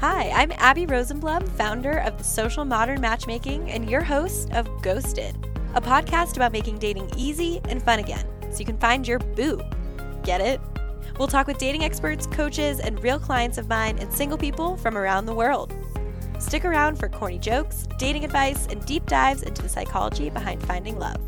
Hi, I'm Abby Rosenblum, founder of the Social Modern Matchmaking and your host of Ghosted, a podcast about making dating easy and fun again so you can find your boo. Get it? We'll talk with dating experts, coaches, and real clients of mine and single people from around the world. Stick around for corny jokes, dating advice, and deep dives into the psychology behind finding love.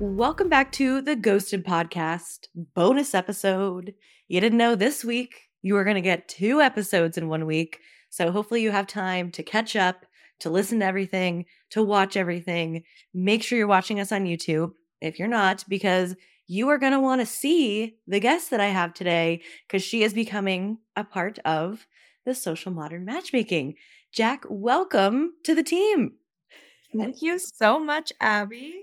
Welcome back to the Ghosted Podcast bonus episode. You didn't know this week you are going to get two episodes in one week. So hopefully you have time to catch up, to listen to everything, to watch everything. Make sure you're watching us on YouTube if you're not, because you are going to want to see the guest that I have today because she is becoming a part of the social modern matchmaking. Jac, welcome to the team. Thank you so much, Abby.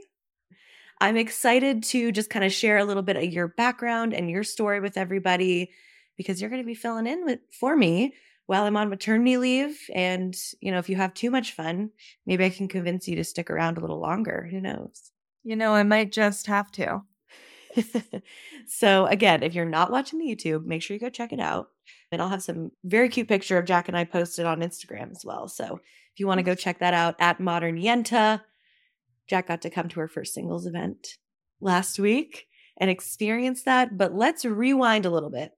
I'm excited to just kind of share a little bit of your background and your story with everybody because you're going to be filling in with for me while I'm on maternity leave. And, you know, if you have too much fun, maybe I can convince you to stick around a little longer. Who knows? You know, I might just have to. so, again, if you're not watching the YouTube, make sure you go check it out. And I'll have some very cute picture of Jac and I posted on Instagram as well. So, if you want to go check that out at Modern Yenta, Jac got to come to her first singles event last week and experience that. But let's rewind a little bit.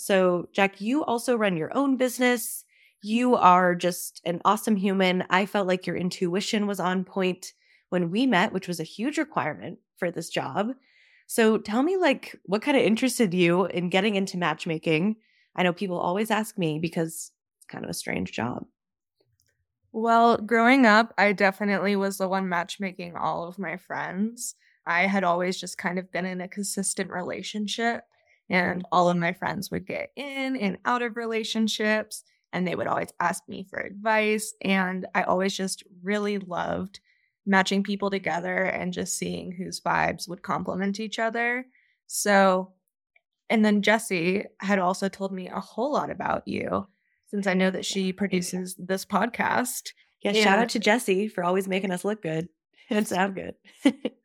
So, Jac, you also run your own business. You are just an awesome human. I felt like your intuition was on point when we met, which was a huge requirement for this job. So, tell me, like, what kind of interested you in getting into matchmaking? I know people always ask me because it's kind of a strange job. Well, growing up, I definitely was the one matchmaking all of my friends. I had always just kind of been in a consistent relationship, and all of my friends would get in and out of relationships, and they would always ask me for advice. And I always just really loved matching people together and just seeing whose vibes would complement each other. So, and then Jesse had also told me a whole lot about you since I know that she produces this podcast. Yeah, and, shout out to Jesse for always making us look good and sound good.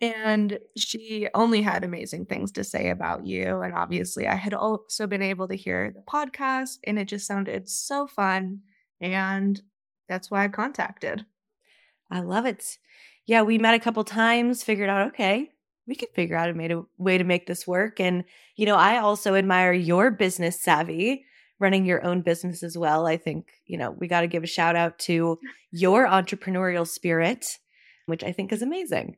and she only had amazing things to say about you. And obviously, I had also been able to hear the podcast, and it just sounded so fun. And that's why I contacted. I love it. Yeah, we met a couple times, figured out, okay, we could figure out a way to make this work. And, you know, I also admire your business savvy running your own business as well. I think, you know, we got to give a shout out to your entrepreneurial spirit, which I think is amazing.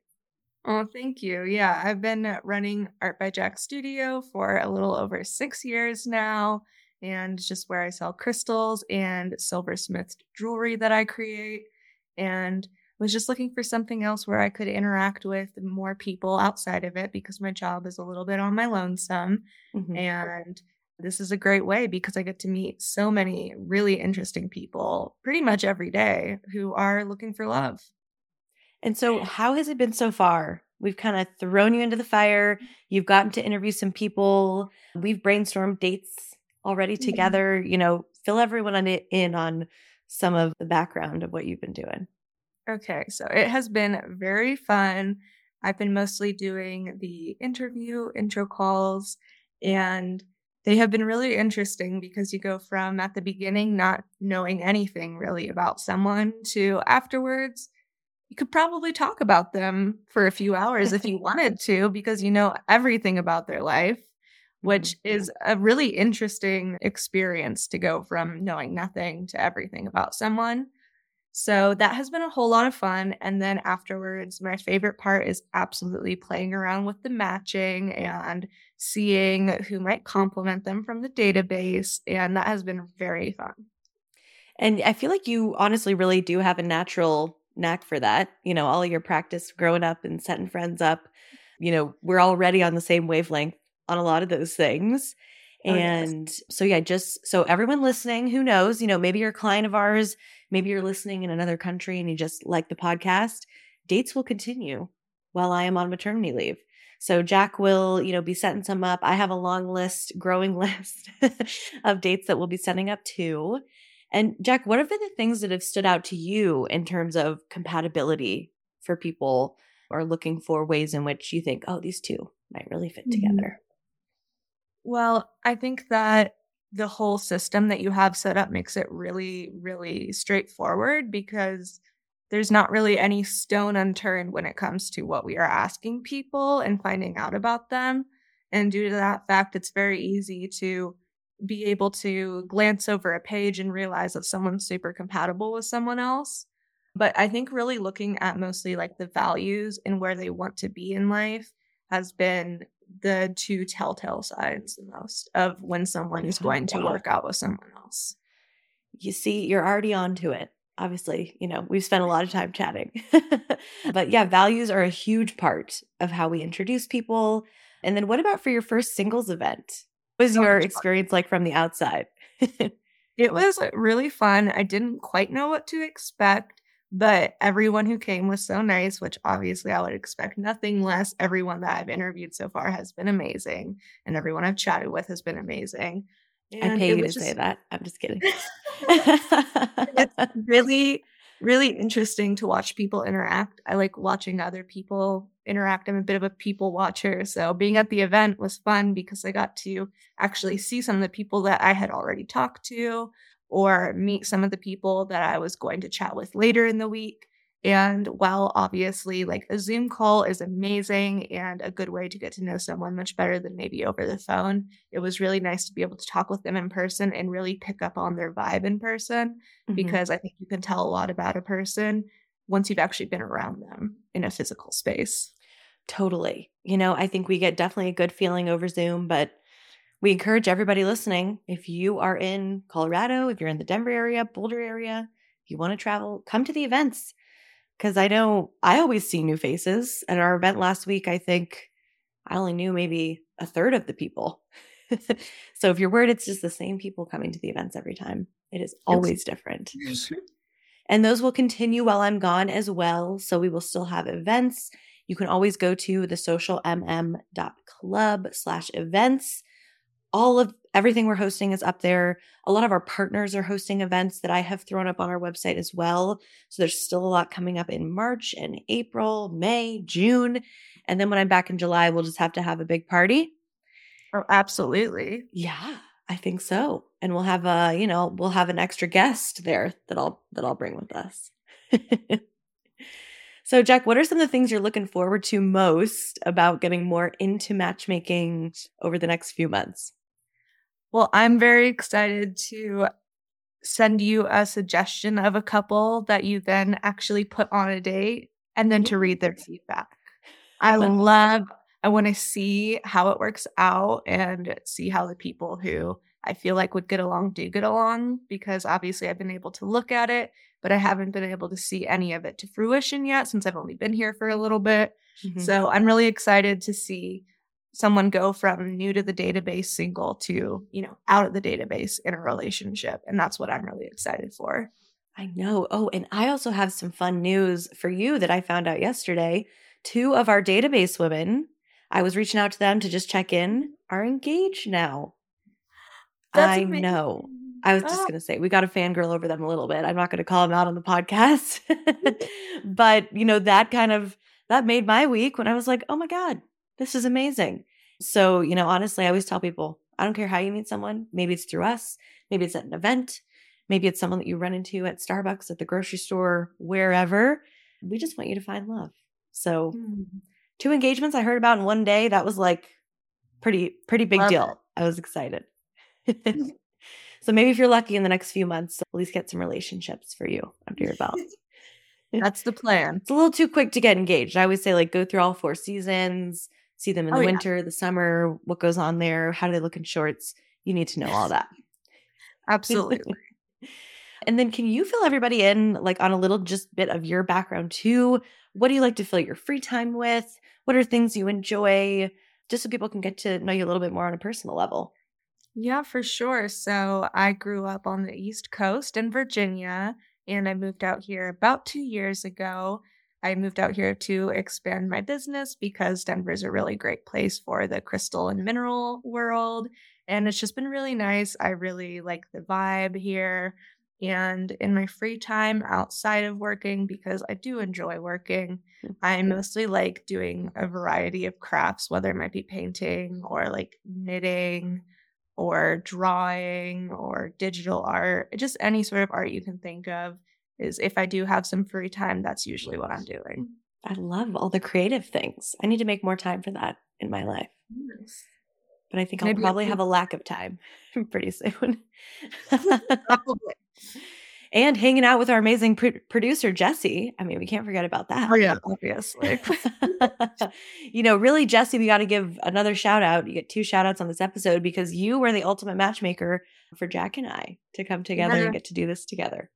Oh, thank you. Yeah, I've been running Art by Jac Studio for a little over six years now, and just where I sell crystals and silversmith jewelry that I create. And was just looking for something else where I could interact with more people outside of it because my job is a little bit on my lonesome. Mm-hmm. And this is a great way because I get to meet so many really interesting people pretty much every day who are looking for love. And so, how has it been so far? We've kind of thrown you into the fire. You've gotten to interview some people. We've brainstormed dates already mm-hmm. together. You know, fill everyone on it in on some of the background of what you've been doing. Okay, so it has been very fun. I've been mostly doing the interview, intro calls, and they have been really interesting because you go from at the beginning not knowing anything really about someone to afterwards you could probably talk about them for a few hours if you wanted to because you know everything about their life which mm-hmm. is a really interesting experience to go from knowing nothing to everything about someone so that has been a whole lot of fun. And then afterwards, my favorite part is absolutely playing around with the matching and seeing who might complement them from the database. And that has been very fun. And I feel like you honestly really do have a natural knack for that. You know, all your practice growing up and setting friends up, you know, we're already on the same wavelength on a lot of those things. Oh, and yes. so, yeah, just so everyone listening who knows, you know, maybe you're a client of ours, maybe you're listening in another country and you just like the podcast, dates will continue while I am on maternity leave. So Jac will, you know, be setting some up. I have a long list, growing list of dates that we'll be setting up too. And Jac, what have been the things that have stood out to you in terms of compatibility for people or looking for ways in which you think, oh, these two might really fit mm-hmm. together? Well, I think that the whole system that you have set up makes it really, really straightforward because there's not really any stone unturned when it comes to what we are asking people and finding out about them. And due to that fact, it's very easy to be able to glance over a page and realize that someone's super compatible with someone else. But I think really looking at mostly like the values and where they want to be in life has been the two telltale signs the most of when someone is going to work out with someone else. You see, you're already onto it. Obviously, you know, we've spent a lot of time chatting. but yeah, values are a huge part of how we introduce people. And then what about for your first singles event? What was your experience like from the outside? it was really fun. I didn't quite know what to expect. But everyone who came was so nice, which obviously I would expect nothing less. Everyone that I've interviewed so far has been amazing, and everyone I've chatted with has been amazing. And I pay you to just, say that. I'm just kidding. it's really, really interesting to watch people interact. I like watching other people interact. I'm a bit of a people watcher. So being at the event was fun because I got to actually see some of the people that I had already talked to or meet some of the people that I was going to chat with later in the week. And while obviously, like a Zoom call is amazing and a good way to get to know someone much better than maybe over the phone, it was really nice to be able to talk with them in person and really pick up on their vibe in person mm-hmm. because I think you can tell a lot about a person once you've actually been around them in a physical space. Totally. You know, I think we get definitely a good feeling over Zoom, but we encourage everybody listening if you are in Colorado, if you're in the Denver area, Boulder area, if you want to travel, come to the events. Because I know I always see new faces. At our event last week, I think I only knew maybe a third of the people. so if you're worried it's just the same people coming to the events every time, it is always different. and those will continue while I'm gone as well. So we will still have events. You can always go to the socialmm.club slash events all of everything we're hosting is up there. A lot of our partners are hosting events that I have thrown up on our website as well. So there's still a lot coming up in March and April, May, June. And then when I'm back in July, we'll just have to have a big party. Oh, absolutely. Yeah, I think so. And we'll have a, you know, we'll have an extra guest there that I'll that I'll bring with us. so, Jac, what are some of the things you're looking forward to most about getting more into matchmaking over the next few months? Well, I'm very excited to send you a suggestion of a couple that you then actually put on a date and then to read their feedback. I love, I want to see how it works out and see how the people who I feel like would get along do get along because obviously I've been able to look at it, but I haven't been able to see any of it to fruition yet since I've only been here for a little bit. Mm-hmm. So I'm really excited to see someone go from new to the database single to, you know, out of the database in a relationship. And that's what I'm really excited for. I know. Oh, and I also have some fun news for you that I found out yesterday. Two of our database women, I was reaching out to them to just check in, are engaged now. That's I amazing. know. I was just ah. oh. going to say, we got a fangirl over them a little bit. I'm not going to call them out on the podcast. but, you know, that kind of, that made my week when I was like, oh my God, this is amazing. So, you know, honestly, I always tell people, I don't care how you meet someone. Maybe it's through us. Maybe it's at an event. Maybe it's someone that you run into at Starbucks, at the grocery store, wherever. We just want you to find love. So, mm. two engagements I heard about in one day. That was like pretty, pretty big Love deal. It. I was excited. so maybe if you're lucky in the next few months, at least get some relationships for you under your belt. That's the plan. It's a little too quick to get engaged. I always say like go through all four seasons, see them in oh, the oh, winter, yeah. the summer, what goes on there, how do they look in shorts. You need to know all that. Absolutely. and then can you fill everybody in like on a little just bit of your background too? What do you like to fill your free time with? What are things you enjoy? Just so people can get to know you a little bit more on a personal level. Yeah, for sure. So I grew up on the East Coast in Virginia and I moved out here about two years ago. I moved out here to expand my business because Denver is a really great place for the crystal and mineral world. And it's just been really nice. I really like the vibe here. And in my free time outside of working, because I do enjoy working, I mm-hmm. mostly like doing a variety of crafts, whether it might be painting or like knitting or drawing or digital art, just any sort of art you can think of is if I do have some free time, that's usually what I'm doing. Mm. I love all the creative things. I need to make more time for that in my life. But I think Maybe I'll probably have a lack of time pretty soon. Probably. and hanging out with our amazing pr- producer, Jesse. I mean, we can't forget about that. Oh yeah, obviously. you know, really, Jesse, we got to give another shout out. You get two shout outs on this episode because you were the ultimate matchmaker for Jac and I to come together Yeah. and get to do this together.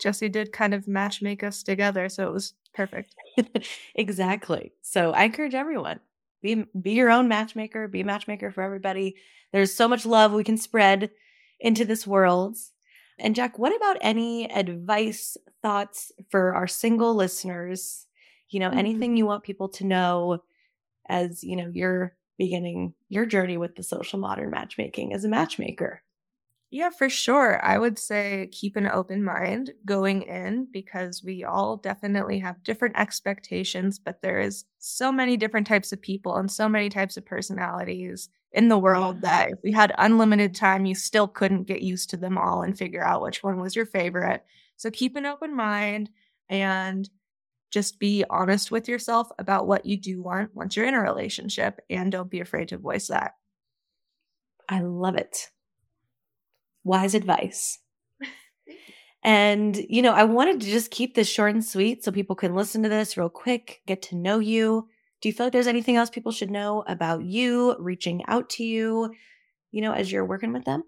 Jesse did kind of match make us together, so it was perfect. exactly. So I encourage everyone be be your own matchmaker, be a matchmaker for everybody. There's so much love we can spread into this world. And Jac, what about any advice, thoughts for our single listeners? You know, Mhm. anything you want people to know as, you know, you're beginning your journey with the social modern matchmaking as a matchmaker. Yeah, for sure. I would say keep an open mind going in because we all definitely have different expectations, but there is so many different types of people and so many types of personalities in the world that if we had unlimited time, you still couldn't get used to them all and figure out which one was your favorite. So keep an open mind and just be honest with yourself about what you do want once you're in a relationship and don't be afraid to voice that. I love it. Wise advice. And, you know, I wanted to just keep this short and sweet so people can listen to this real quick, get to know you. Do you feel like there's anything else people should know about you, reaching out to you, you know, as you're working with them?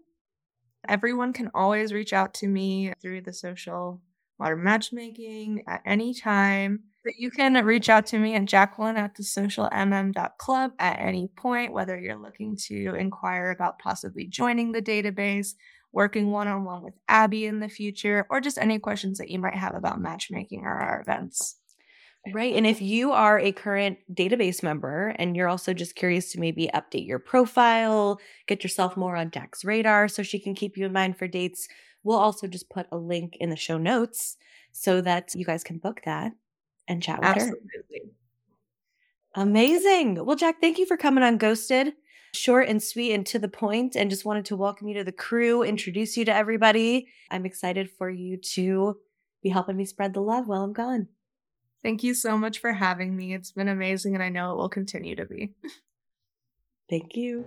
Everyone can always reach out to me through the social modern matchmaking at any time. But you can reach out to me at Jacqueline at the socialmm.club at any point, whether you're looking to inquire about possibly joining the database, working one on one with Abby in the future, or just any questions that you might have about matchmaking or our events. Right. And if you are a current database member and you're also just curious to maybe update your profile, get yourself more on Jac's radar so she can keep you in mind for dates, we'll also just put a link in the show notes so that you guys can book that and chat with her. Absolutely. Amazing. Well, Jac, thank you for coming on Ghosted. Short and sweet and to the point, and just wanted to welcome you to the crew, introduce you to everybody. I'm excited for you to be helping me spread the love while I'm gone. Thank you so much for having me. It's been amazing, and I know it will continue to be. Thank you.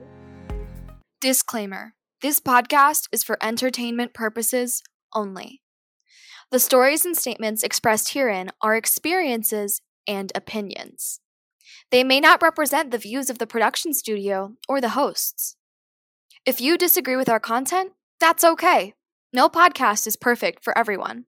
Disclaimer This podcast is for entertainment purposes only. The stories and statements expressed herein are experiences and opinions. They may not represent the views of the production studio or the hosts. If you disagree with our content, that's okay. No podcast is perfect for everyone.